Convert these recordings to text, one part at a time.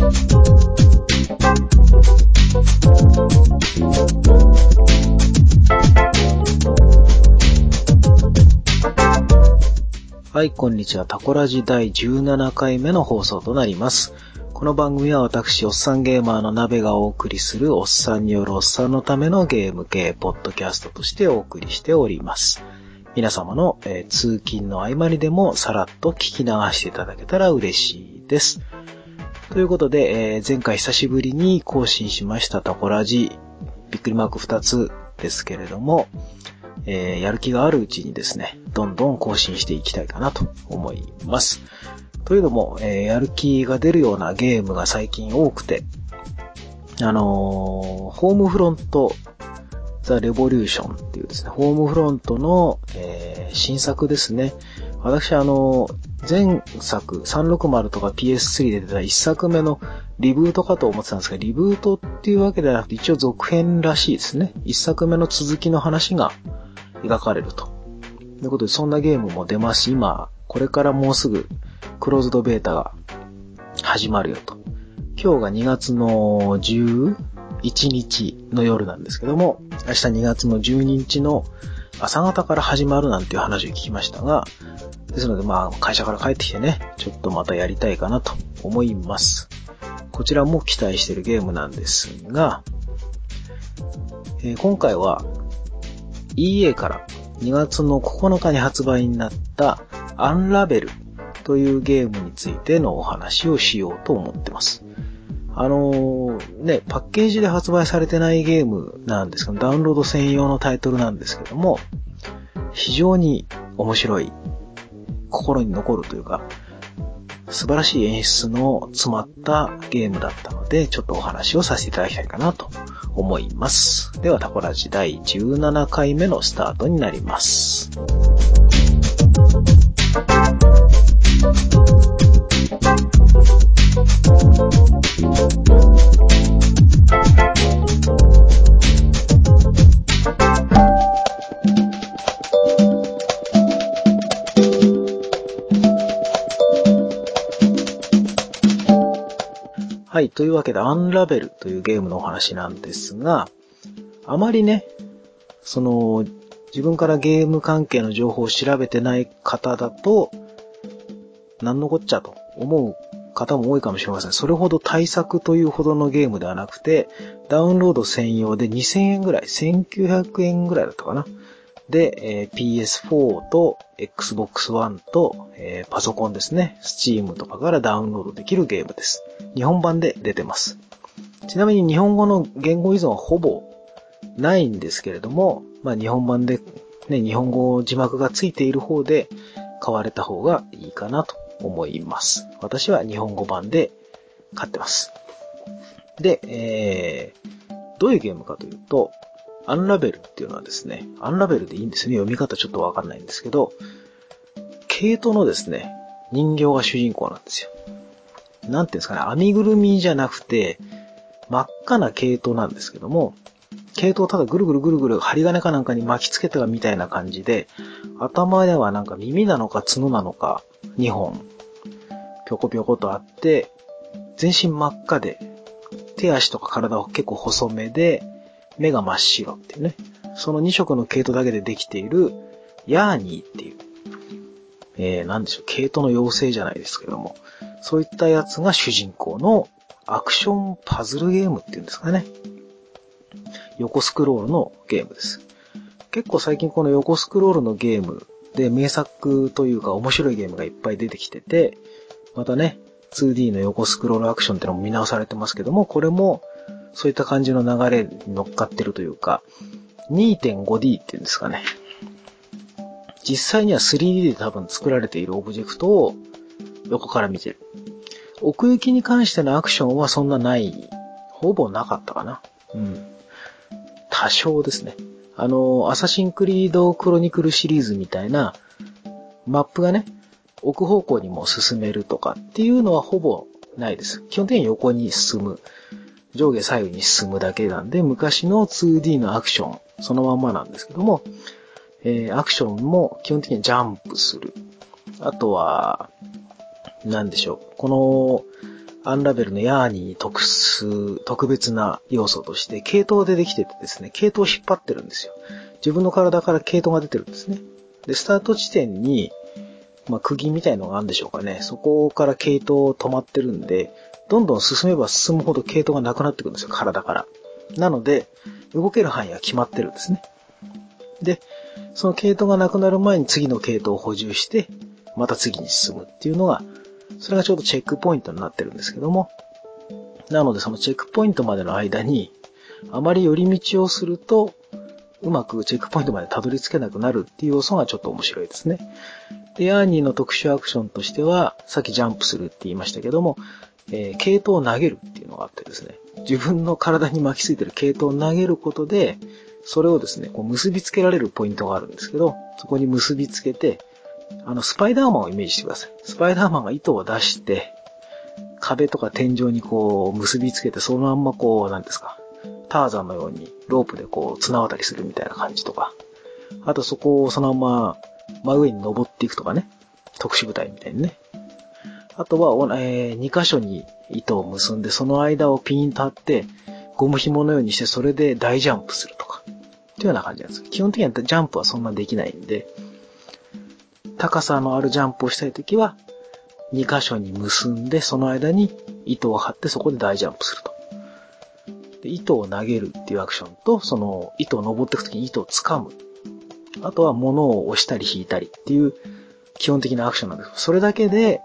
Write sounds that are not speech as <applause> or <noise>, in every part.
はい、こんにちは。タコラジ第17回目の放送となります。この番組は私、おっさんゲーマーの鍋がお送りするおっさんによるおっさんのためのゲーム系ポッドキャストとしてお送りしております。皆様の、えー、通勤の合間にでもさらっと聞き流していただけたら嬉しいです。ということで、えー、前回久しぶりに更新しましたタコラジ、びっくりマーク2つですけれども、えー、やる気があるうちにですね、どんどん更新していきたいかなと思います。というのも、えー、やる気が出るようなゲームが最近多くて、あのー、ホームフロントザ・レボリューションっていうですね、ホームフロントの、えー、新作ですね。私あの、前作360とか PS3 で出た1作目のリブートかと思ってたんですが、リブートっていうわけではなくて一応続編らしいですね。1作目の続きの話が描かれると。ということで、そんなゲームも出ますし、今、これからもうすぐクローズドベータが始まるよと。今日が2月の11日の夜なんですけども、明日2月の12日の朝方から始まるなんていう話を聞きましたが、ですのでまあ会社から帰ってきてね、ちょっとまたやりたいかなと思います。こちらも期待してるゲームなんですが、えー、今回は EA から2月の9日に発売になったアンラベルというゲームについてのお話をしようと思ってます。あのー、ね、パッケージで発売されてないゲームなんですけど、ダウンロード専用のタイトルなんですけども、非常に面白い、心に残るというか、素晴らしい演出の詰まったゲームだったので、ちょっとお話をさせていただきたいかなと思います。では、タコラジ第17回目のスタートになります。はい。というわけで、アンラベルというゲームのお話なんですが、あまりね、その、自分からゲーム関係の情報を調べてない方だと、何のこっちゃと思う方も多いかもしれません。それほど対策というほどのゲームではなくて、ダウンロード専用で2000円ぐらい、1900円ぐらいだったかな。で、えー、PS4 と Xbox One と、えー、パソコンですね、Steam とかからダウンロードできるゲームです。日本版で出てます。ちなみに日本語の言語依存はほぼないんですけれども、まあ日本版でね、日本語字幕がついている方で買われた方がいいかなと思います。私は日本語版で買ってます。で、えー、どういうゲームかというと、アンラベルっていうのはですね、アンラベルでいいんですね。読み方ちょっとわかんないんですけど、毛糸のですね、人形が主人公なんですよ。なんていうんですかね、編みぐるみじゃなくて、真っ赤な毛糸なんですけども、毛糸をただぐるぐるぐるぐる針金かなんかに巻きつけたみたいな感じで、頭ではなんか耳なのか角なのか2本、ぴょこぴょことあって、全身真っ赤で、手足とか体は結構細めで、目が真っ白っていうね。その2色の毛糸だけでできている、ヤーニーっていう、えー、なんでしょう、毛糸の妖精じゃないですけども、そういったやつが主人公のアクションパズルゲームっていうんですかね。横スクロールのゲームです。結構最近この横スクロールのゲームで名作というか面白いゲームがいっぱい出てきてて、またね、2D の横スクロールアクションってのも見直されてますけども、これもそういった感じの流れに乗っかってるというか、2.5D っていうんですかね。実際には 3D で多分作られているオブジェクトを横から見てる。奥行きに関してのアクションはそんなない、ほぼなかったかな。うん。多少ですね。あの、アサシンクリードクロニクルシリーズみたいな、マップがね、奥方向にも進めるとかっていうのはほぼないです。基本的に横に進む。上下左右に進むだけなんで、昔の 2D のアクション、そのまんまなんですけども、えー、アクションも基本的にジャンプする。あとは、なんでしょう。この、アンラベルのヤーニー特殊、特別な要素として、系統でできててですね、系統を引っ張ってるんですよ。自分の体から系統が出てるんですね。で、スタート地点に、まあ、釘みたいのがあるんでしょうかね。そこから系統止まってるんで、どんどん進めば進むほど系統がなくなってくるんですよ、体から。なので、動ける範囲は決まってるんですね。で、その系統がなくなる前に次の系統を補充して、また次に進むっていうのが、それがちょうどチェックポイントになってるんですけども、なのでそのチェックポイントまでの間に、あまり寄り道をすると、うまくチェックポイントまでたどり着けなくなるっていう要素がちょっと面白いですね。で、ヤーニーの特殊アクションとしては、さっきジャンプするって言いましたけども、えー、系統を投げるっていうのがあってですね、自分の体に巻きついてる系統を投げることで、それをですね、こう結びつけられるポイントがあるんですけど、そこに結びつけて、あの、スパイダーマンをイメージしてください。スパイダーマンが糸を出して、壁とか天井にこう結びつけて、そのまんまこう、なんですか、ターザンのようにロープでこう綱渡りするみたいな感じとか、あとそこをそのまま真上に登っていくとかね、特殊部隊みたいにね。あとは、えー、2箇所に糸を結んで、その間をピンと張って、ゴム紐のようにして、それで大ジャンプするとか。というような感じなんです。基本的にはジャンプはそんなできないんで、高さのあるジャンプをしたいときは、2箇所に結んで、その間に糸を張ってそこで大ジャンプすると。で糸を投げるっていうアクションと、その糸を登っていくときに糸を掴む。あとは物を押したり引いたりっていう基本的なアクションなんです。それだけで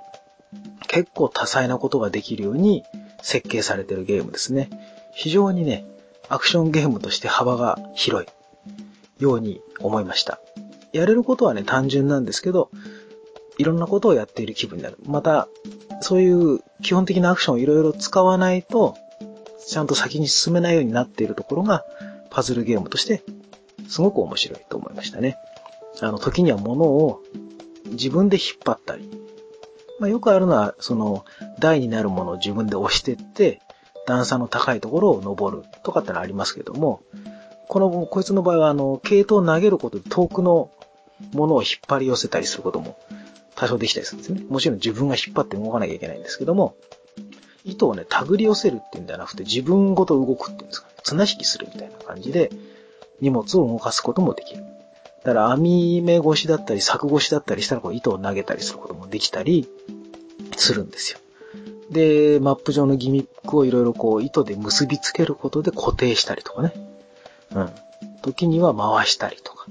結構多彩なことができるように設計されているゲームですね。非常にね、アクションゲームとして幅が広いように思いました。やれることはね、単純なんですけど、いろんなことをやっている気分になる。また、そういう基本的なアクションをいろいろ使わないと、ちゃんと先に進めないようになっているところが、パズルゲームとして、すごく面白いと思いましたね。あの、時には物を自分で引っ張ったり。まあ、よくあるのは、その、台になるものを自分で押してって、段差の高いところを登るとかってのはありますけども、この、こいつの場合は、あの、系統を投げることで遠くのものを引っ張り寄せたりすることも多少できたりするんですね。もちろん自分が引っ張って動かなきゃいけないんですけども、糸をね、手繰り寄せるっていうんじゃなくて自分ごと動くっていうんですかね。綱引きするみたいな感じで荷物を動かすこともできる。だから網目越しだったり柵越しだったりしたらこう糸を投げたりすることもできたりするんですよ。で、マップ上のギミックをいろいろこう糸で結びつけることで固定したりとかね。うん。時には回したりとか。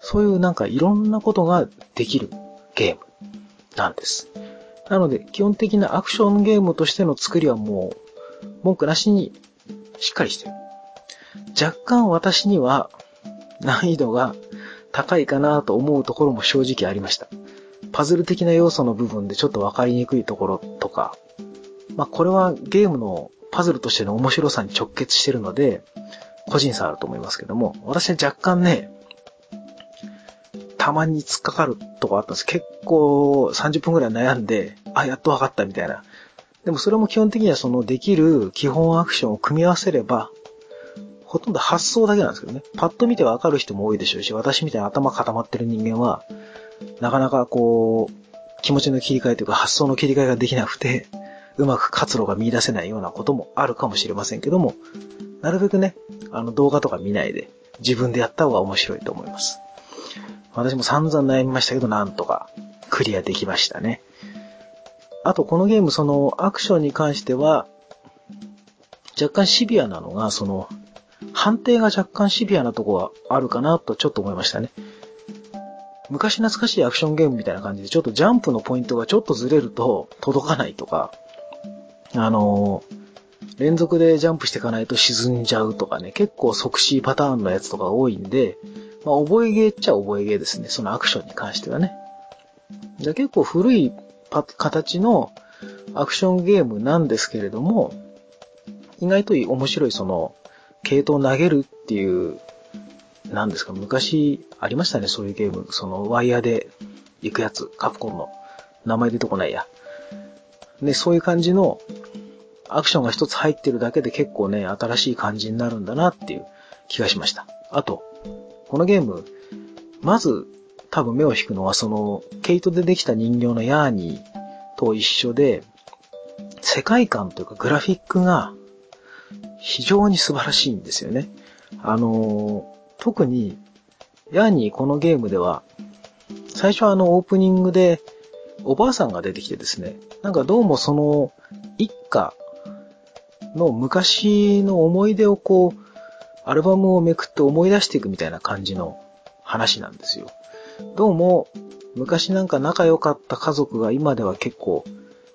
そういうなんかいろんなことができるゲームなんです。なので、基本的なアクションゲームとしての作りはもう、文句なしにしっかりしてる。若干私には難易度が高いかなと思うところも正直ありました。パズル的な要素の部分でちょっとわかりにくいところとか、まあこれはゲームのパズルとしての面白さに直結してるので、個人差あると思いますけども、私は若干ね、たまに突っかかるとこあったんです。結構30分くらい悩んで、あ、やっとわかったみたいな。でもそれも基本的にはそのできる基本アクションを組み合わせれば、ほとんど発想だけなんですけどね。パッと見てわかる人も多いでしょうし、私みたいな頭固まってる人間は、なかなかこう、気持ちの切り替えというか発想の切り替えができなくて、うまく活路が見出せないようなこともあるかもしれませんけども、なるべくね、あの動画とか見ないで自分でやった方が面白いと思います。私も散々悩みましたけど、なんとかクリアできましたね。あと、このゲーム、その、アクションに関しては、若干シビアなのが、その、判定が若干シビアなとこがあるかなとちょっと思いましたね。昔懐かしいアクションゲームみたいな感じで、ちょっとジャンプのポイントがちょっとずれると届かないとか、あの、連続でジャンプしていかないと沈んじゃうとかね、結構即死パターンのやつとか多いんで、まあ、覚えゲーっちゃ覚えゲーですね。そのアクションに関してはね。じゃ結構古い形のアクションゲームなんですけれども、意外と面白いその、系統投げるっていう、なんですか、昔ありましたね、そういうゲーム。そのワイヤーで行くやつ、カプコンの。名前出てこないや。ね、そういう感じのアクションが一つ入ってるだけで結構ね、新しい感じになるんだなっていう気がしました。あと、このゲーム、まず多分目を引くのはその、毛糸でできた人形のヤーニーと一緒で、世界観というかグラフィックが非常に素晴らしいんですよね。あの、特に、ヤーニーこのゲームでは、最初はあのオープニングでおばあさんが出てきてですね、なんかどうもその一家の昔の思い出をこう、アルバムをめくって思い出していくみたいな感じの話なんですよ。どうも、昔なんか仲良かった家族が今では結構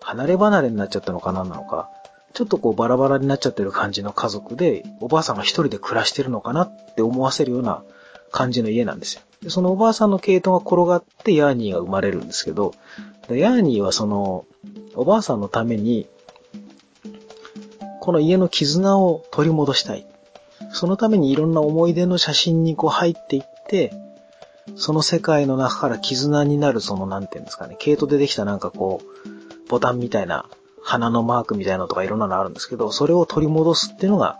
離れ離れになっちゃったのかななのか、ちょっとこうバラバラになっちゃってる感じの家族で、おばあさんが一人で暮らしてるのかなって思わせるような感じの家なんですよ。でそのおばあさんの系統が転がってヤーニーが生まれるんですけど、ヤーニーはその、おばあさんのために、この家の絆を取り戻したい。そのためにいろんな思い出の写真にこう入っていって、その世界の中から絆になるその、なんていうんですかね、毛糸でできたなんかこう、ボタンみたいな、花のマークみたいなのとかいろんなのあるんですけど、それを取り戻すっていうのが、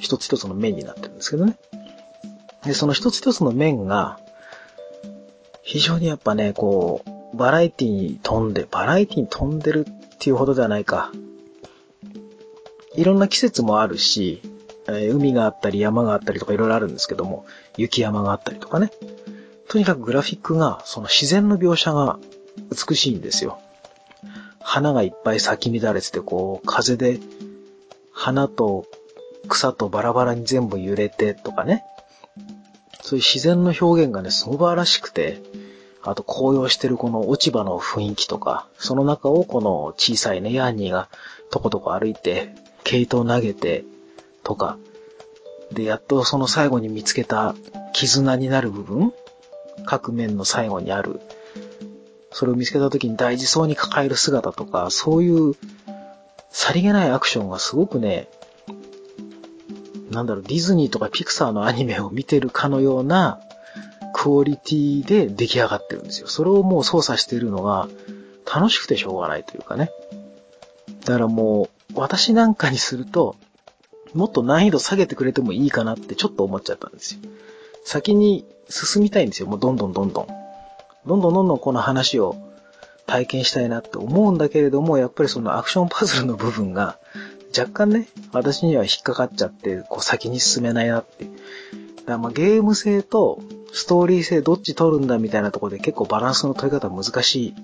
一つ一つの面になってるんですけどね。で、その一つ一つの面が、非常にやっぱね、こう、バラエティに飛んで、バラエティに飛んでるっていうほどではないか。いろんな季節もあるし、え海があったり山があったりとかいろいろあるんですけども、雪山があったりとかね。とにかくグラフィックが、その自然の描写が美しいんですよ。花がいっぱい咲き乱れてて、こう、風で花と草とバラバラに全部揺れてとかね。そういう自然の表現がね、素晴らしくて、あと紅葉してるこの落ち葉の雰囲気とか、その中をこの小さいね、ヤーニーがとことこ歩いて、毛糸を投げて、とか、で、やっとその最後に見つけた絆になる部分各面の最後にある、それを見つけた時に大事そうに抱える姿とか、そういうさりげないアクションがすごくね、なんだろう、ディズニーとかピクサーのアニメを見てるかのようなクオリティで出来上がってるんですよ。それをもう操作しているのが楽しくてしょうがないというかね。だからもう、私なんかにすると、もっと難易度下げてくれてもいいかなってちょっと思っちゃったんですよ。先に進みたいんですよ。もうどんどんどんどん。どんどんどんどんこの話を体験したいなって思うんだけれども、やっぱりそのアクションパズルの部分が若干ね、私には引っかかっちゃって、こう先に進めないなって。だからまあゲーム性とストーリー性どっち取るんだみたいなところで結構バランスの取り方難しい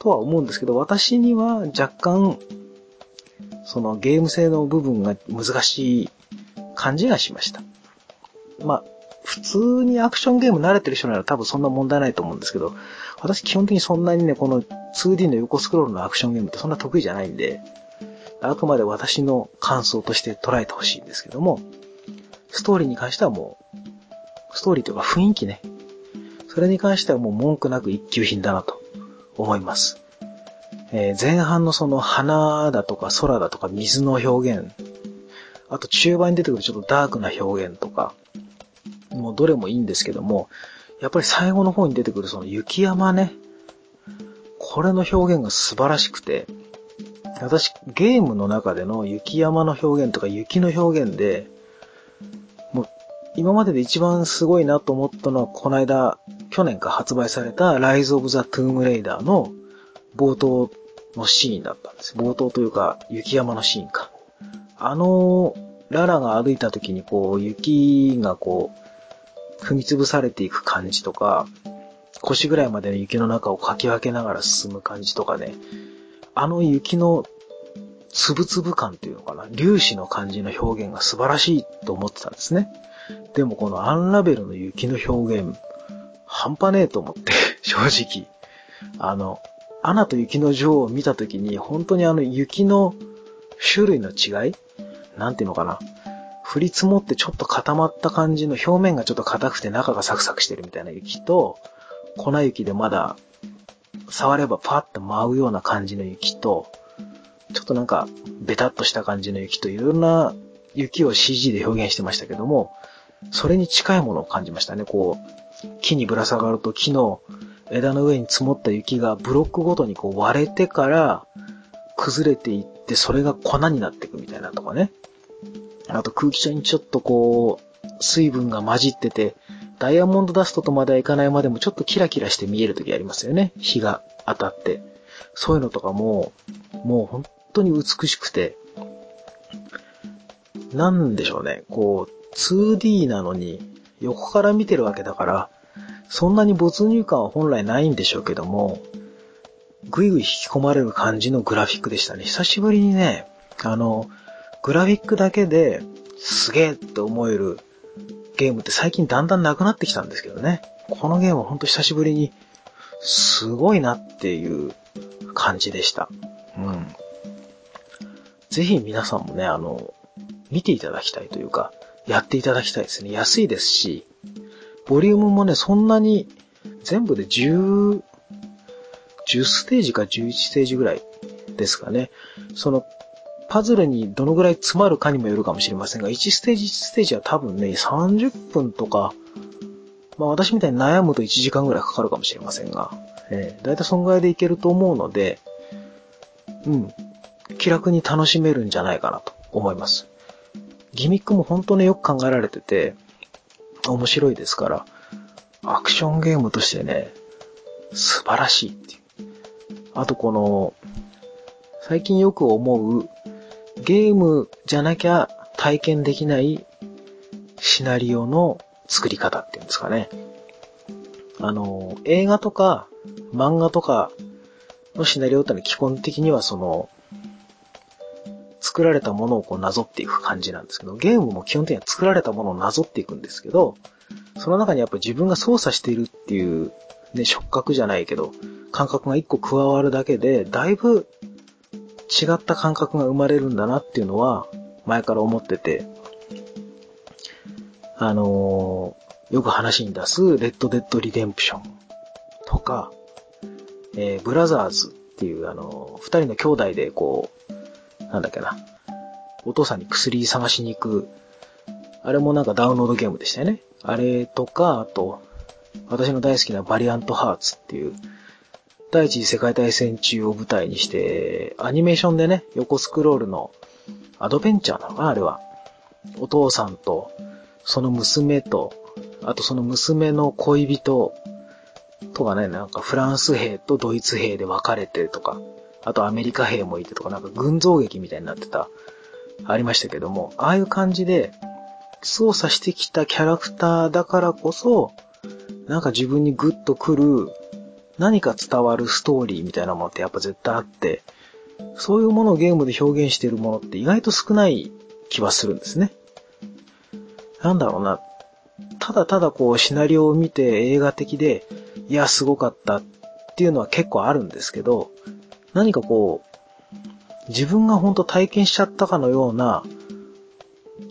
とは思うんですけど、私には若干そのゲーム性の部分が難しい感じがしました。まあ、普通にアクションゲーム慣れてる人なら多分そんな問題ないと思うんですけど、私基本的にそんなにね、この 2D の横スクロールのアクションゲームってそんな得意じゃないんで、あくまで私の感想として捉えてほしいんですけども、ストーリーに関してはもう、ストーリーというか雰囲気ね、それに関してはもう文句なく一級品だなと思います。えー、前半のその花だとか空だとか水の表現、あと中盤に出てくるちょっとダークな表現とか、もうどれもいいんですけども、やっぱり最後の方に出てくるその雪山ね、これの表現が素晴らしくて、私、ゲームの中での雪山の表現とか雪の表現で、もう、今までで一番すごいなと思ったのは、この間、去年か発売された、ライズ・オブ・ザ・トゥーム・レイダーの冒頭のシーンだったんです。冒頭というか、雪山のシーンか。あの、ララが歩いた時にこう、雪がこう、踏み潰されていく感じとか、腰ぐらいまでの雪の中をかき分けながら進む感じとかね、あの雪のつぶつぶ感っていうのかな、粒子の感じの表現が素晴らしいと思ってたんですね。でもこのアンラベルの雪の表現、半端ねえと思って、<laughs> 正直。あの、アナと雪の女王を見たときに、本当にあの雪の種類の違いなんていうのかな。降り積もってちょっと固まった感じの表面がちょっと硬くて中がサクサクしてるみたいな雪と、粉雪でまだ触ればパッと舞うような感じの雪と、ちょっとなんかベタっとした感じの雪といろんな雪を CG で表現してましたけども、それに近いものを感じましたね。こう、木にぶら下がると木の枝の上に積もった雪がブロックごとにこう割れてから崩れていって、それが粉になっていくみたいなとかね。あと空気中にちょっとこう、水分が混じってて、ダイヤモンドダストとまではいかないまでもちょっとキラキラして見える時ありますよね。日が当たって。そういうのとかも、もう本当に美しくて、なんでしょうね、こう、2D なのに横から見てるわけだから、そんなに没入感は本来ないんでしょうけども、ぐいぐい引き込まれる感じのグラフィックでしたね。久しぶりにね、あの、グラフィックだけですげえって思えるゲームって最近だんだんなくなってきたんですけどね。このゲームはほんと久しぶりにすごいなっていう感じでした。うん。ぜひ皆さんもね、あの、見ていただきたいというか、やっていただきたいですね。安いですし、ボリュームもね、そんなに全部で10、10ステージか11ステージぐらいですかね。その、パズルにどのぐらい詰まるかにもよるかもしれませんが、1ステージ1ステージは多分ね、30分とか、まあ私みたいに悩むと1時間ぐらいかかるかもしれませんが、えー、だいたいそんぐらいでいけると思うので、うん、気楽に楽しめるんじゃないかなと思います。ギミックも本当によく考えられてて、面白いですから、アクションゲームとしてね、素晴らしいっていう。あとこの、最近よく思う、ゲームじゃなきゃ体験できないシナリオの作り方っていうんですかね。あの、映画とか漫画とかのシナリオってのは基本的にはその、作られたものをこうなぞっていく感じなんですけど、ゲームも基本的には作られたものをなぞっていくんですけど、その中にやっぱ自分が操作しているっていう、ね、触覚じゃないけど、感覚が一個加わるだけで、だいぶ違った感覚が生まれるんだなっていうのは、前から思ってて、あのー、よく話に出す、レッドデッドリデンプションとか、えー、ブラザーズっていう、あのー、二人の兄弟でこう、なんだっけな、お父さんに薬探しに行く、あれもなんかダウンロードゲームでしたよね。あれとか、あと、私の大好きなバリアントハーツっていう、第一次世界大戦中を舞台にして、アニメーションでね、横スクロールのアドベンチャーなのかな、あれは。お父さんと、その娘と、あとその娘の恋人とかね、なんかフランス兵とドイツ兵で分かれてとか、あとアメリカ兵もいてとか、なんか群像劇みたいになってた、ありましたけども、ああいう感じで、操作してきたキャラクターだからこそ、なんか自分にグッとくる、何か伝わるストーリーみたいなものってやっぱ絶対あって、そういうものをゲームで表現しているものって意外と少ない気はするんですね。なんだろうな、ただただこうシナリオを見て映画的で、いや、すごかったっていうのは結構あるんですけど、何かこう、自分がほんと体験しちゃったかのような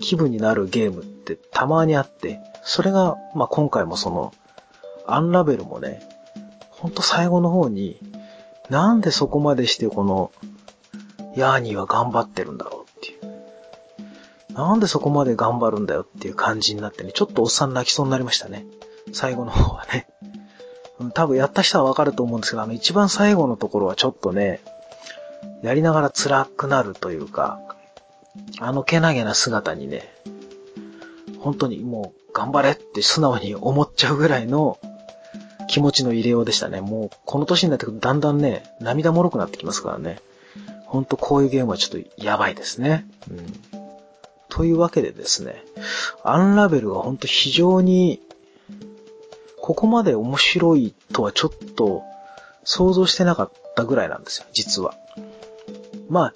気分になるゲームってたまにあって、それが、まあ、今回もその、アンラベルもね、ほんと最後の方に、なんでそこまでしてこの、ヤーニーは頑張ってるんだろうっていうなんでそこまで頑張るんだよっていう感じになってね、ちょっとおっさん泣きそうになりましたね。最後の方はね。多分やった人はわかると思うんですけど、あの一番最後のところはちょっとね、やりながら辛くなるというか、あのけなげな姿にね、本当にもう頑張れって素直に思っちゃうぐらいの気持ちの入れようでしたね。もうこの年になってくるとだんだんね、涙もろくなってきますからね。ほんとこういうゲームはちょっとやばいですね。うんというわけでですね、アンラベルがほんと非常に、ここまで面白いとはちょっと想像してなかったぐらいなんですよ、実は。まあ、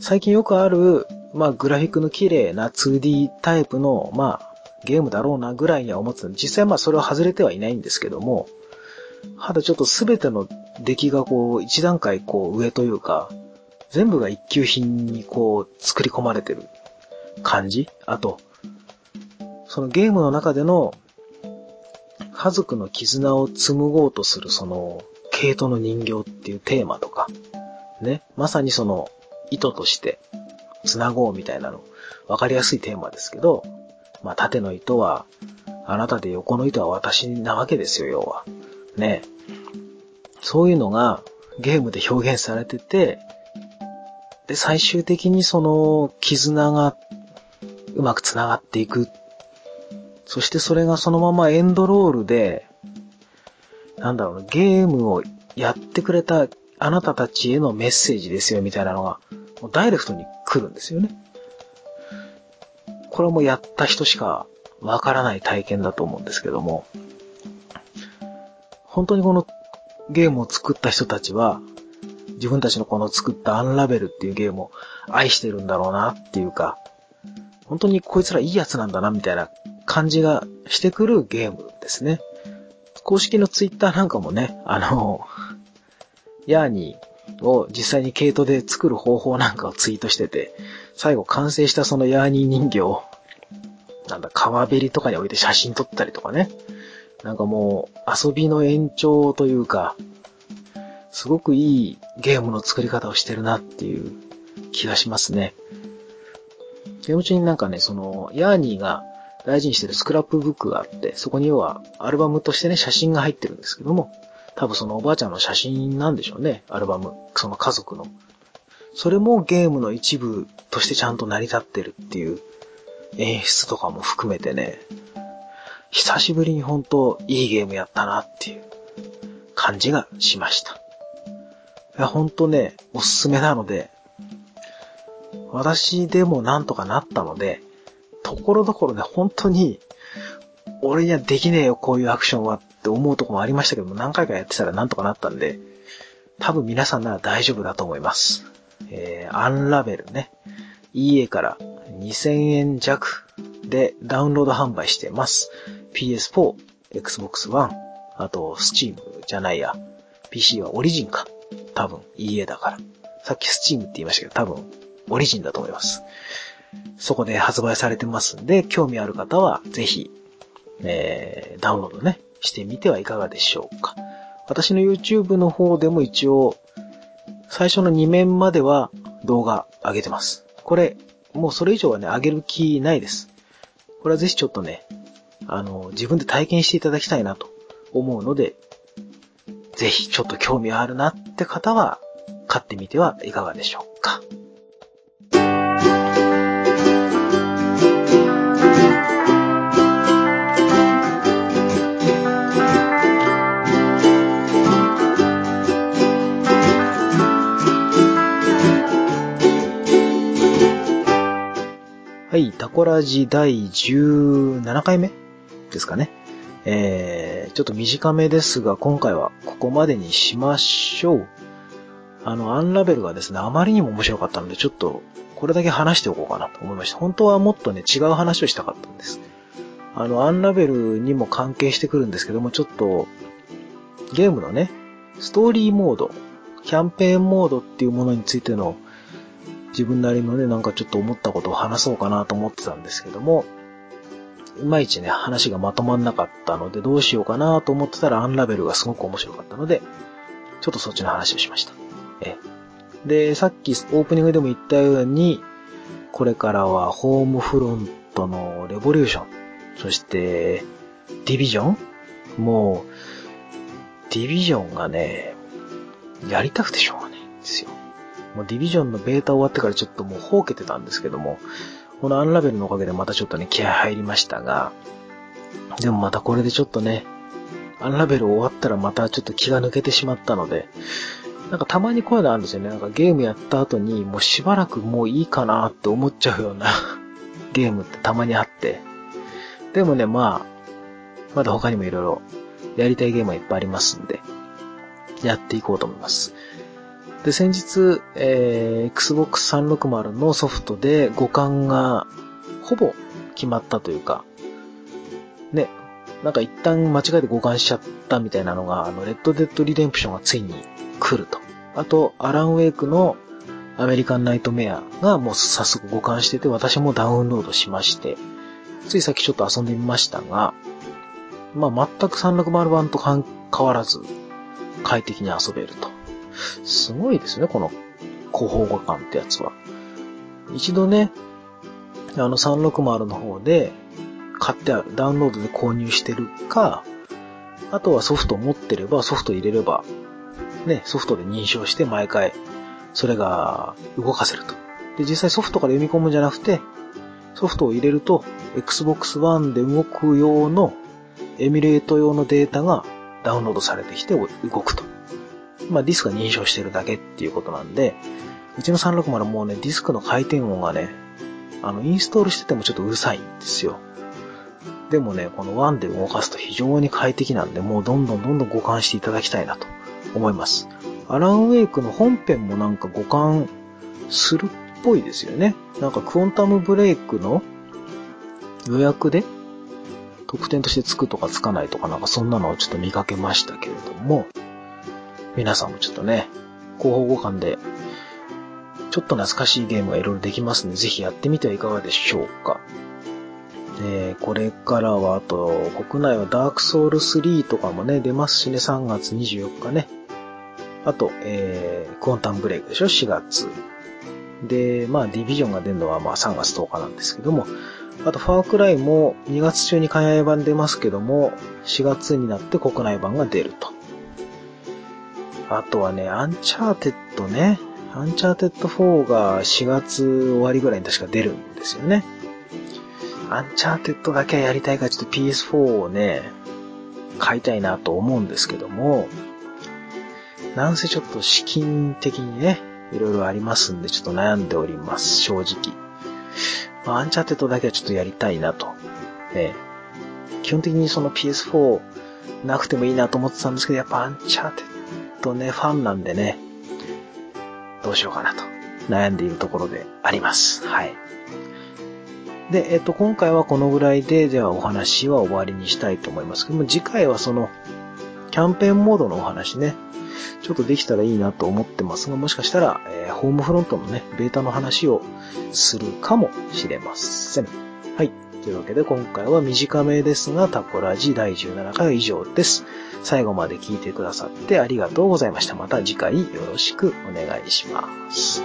最近よくある、まあ、グラフィックの綺麗な 2D タイプの、まあ、ゲームだろうなぐらいには思ってた実際まあそれは外れてはいないんですけども、ただちょっとすべての出来がこう、一段階こう上というか、全部が一級品にこう、作り込まれてる感じ？あと、そのゲームの中での家族の絆を紡ごうとするその、毛糸の人形っていうテーマとか、ね、まさにその意図として繋ごうみたいなの、わかりやすいテーマですけど、まあ縦の糸はあなたで横の糸は私なわけですよ、要は。ね。そういうのがゲームで表現されてて、で、最終的にその絆がうまく繋がっていく。そしてそれがそのままエンドロールで、なんだろうな、ゲームをやってくれたあなたたちへのメッセージですよみたいなのがダイレクトに来るんですよね。これもやった人しかわからない体験だと思うんですけども、本当にこのゲームを作った人たちは、自分たちのこの作ったアンラベルっていうゲームを愛してるんだろうなっていうか、本当にこいつらいいやつなんだなみたいな感じがしてくるゲームですね。公式のツイッターなんかもね、あの、ヤーニーを実際に毛糸で作る方法なんかをツイートしてて、最後完成したそのヤーニー人形を、なんだ、川べりとかに置いて写真撮ったりとかね。なんかもう遊びの延長というか、すごくいいゲームの作り方をしてるなっていう気がしますね。ゲーム中になんかね、その、ヤーニーが大事にしてるスクラップブックがあって、そこに要はアルバムとしてね、写真が入ってるんですけども、多分そのおばあちゃんの写真なんでしょうね、アルバム。その家族の。それもゲームの一部としてちゃんと成り立ってるっていう演出とかも含めてね、久しぶりに本当いいゲームやったなっていう感じがしました。いや、ほんとね、おすすめなので、私でもなんとかなったので、ところどころね、本当に、俺にはできねえよ、こういうアクションはって思うとこもありましたけども、何回かやってたらなんとかなったんで、多分皆さんなら大丈夫だと思います。えー、アンラベルね。EA から2000円弱でダウンロード販売してます。PS4、Xbox One、あと Steam じゃないや。PC はオリジンか。多分 EA だから。さっき Steam って言いましたけど、多分オリジンだと思います。そこで発売されてますんで、興味ある方はぜひ、えー、ダウンロードね、してみてはいかがでしょうか。私の YouTube の方でも一応、最初の2面までは動画上げてます。これ、もうそれ以上はね、上げる気ないです。これはぜひちょっとね、あの、自分で体験していただきたいなと思うので、ぜひちょっと興味あるなって方は、買ってみてはいかがでしょうか。はい、タコラジ第17回目ですかね。えー、ちょっと短めですが、今回はここまでにしましょう。あの、アンラベルがですね、あまりにも面白かったので、ちょっと、これだけ話しておこうかなと思いました。本当はもっとね、違う話をしたかったんです。あの、アンラベルにも関係してくるんですけども、ちょっと、ゲームのね、ストーリーモード、キャンペーンモードっていうものについての、自分なりのね、なんかちょっと思ったことを話そうかなと思ってたんですけども、いまいちね、話がまとまんなかったので、どうしようかなと思ってたら、アンラベルがすごく面白かったので、ちょっとそっちの話をしました。えで、さっきオープニングでも言ったように、これからはホームフロントのレボリューション、そして、ディビジョン？もう、ディビジョンがね、やりたくてしょうがないんですよ。もうディビジョンのベータ終わってからちょっともう放けてたんですけども、このアンラベルのおかげでまたちょっとね、気合入りましたが、でもまたこれでちょっとね、アンラベル終わったらまたちょっと気が抜けてしまったので、なんかたまにこういうのあるんですよね。なんかゲームやった後にもうしばらくもういいかなって思っちゃうような <laughs> ゲームってたまにあって。でもね、まあ、まだ他にもいろいろやりたいゲームはいっぱいありますんで、やっていこうと思います。で、先日、えー、Xbox 360のソフトで互換がほぼ決まったというか、ね、なんか一旦間違えて互換しちゃったみたいなのが、あの、レッドデッドリデンプションがついに来ると。あと、アランウェイクのアメリカンナイトメアがもう早速互換してて、私もダウンロードしまして、ついさっきちょっと遊んでみましたが、まあ、全く360版と変わらず、快適に遊べると。すごいですね、この広報互換ってやつは。一度ね、あの360の方で買ってある、ダウンロードで購入してるか、あとはソフトを持ってればソフト入れれば、ね、ソフトで認証して毎回それが動かせると。で、実際ソフトから読み込むんじゃなくて、ソフトを入れると Xbox One で動く用のエミュレート用のデータがダウンロードされてきて動くと。まあ、ディスクが認証してるだけっていうことなんで、うちの360もうね、ディスクの回転音がね、あの、インストールしててもちょっとうるさいんですよ。でもね、この1で動かすと非常に快適なんで、もうどんどんどんどん互換していただきたいなと思います。アランウェイクの本編もなんか互換するっぽいですよね。なんかクォンタムブレイクの予約で特典としてつくとかつかないとかなんかそんなのをちょっと見かけましたけれども、皆さんもちょっとね、広報互換でちょっと懐かしいゲームがいろいろできますので、ぜひやってみてはいかがでしょうか。で、これからは、あと、国内はダークソウル3とかもね、出ますしね、3月24日ね。あと、えー、クォンタムブレイクでしょ、4月。で、まあ、ディビジョンが出るのは、まあ、3月10日なんですけども、あと、ファークライも2月中に海外版出ますけども、4月になって国内版が出ると。あとはね、アンチャーテッドね。アンチャーテッド4が4月終わりぐらいに確か出るんですよね。アンチャーテッドだけはやりたいからちょっと PS4 をね、買いたいなと思うんですけども、なんせちょっと資金的にね、いろいろありますんでちょっと悩んでおります、正直。まあ、アンチャーテッドだけはちょっとやりたいなと。え基本的にその PS4 なくてもいいなと思ってたんですけど、やっぱアンチャーテッドドね、ファンなんでね、どうしようかなと悩んでいるところであります。はい。で、えっと、今回はこのぐらいで、ではお話は終わりにしたいと思いますけども、次回はその、キャンペーンモードのお話ね、ちょっとできたらいいなと思ってますが、もしかしたら、えー、ホームフロントのね、ベータの話をするかもしれません。はい。というわけで今回は短めですが、タコラジ第17回は以上です。最後まで聞いてくださってありがとうございました。また次回よろしくお願いします。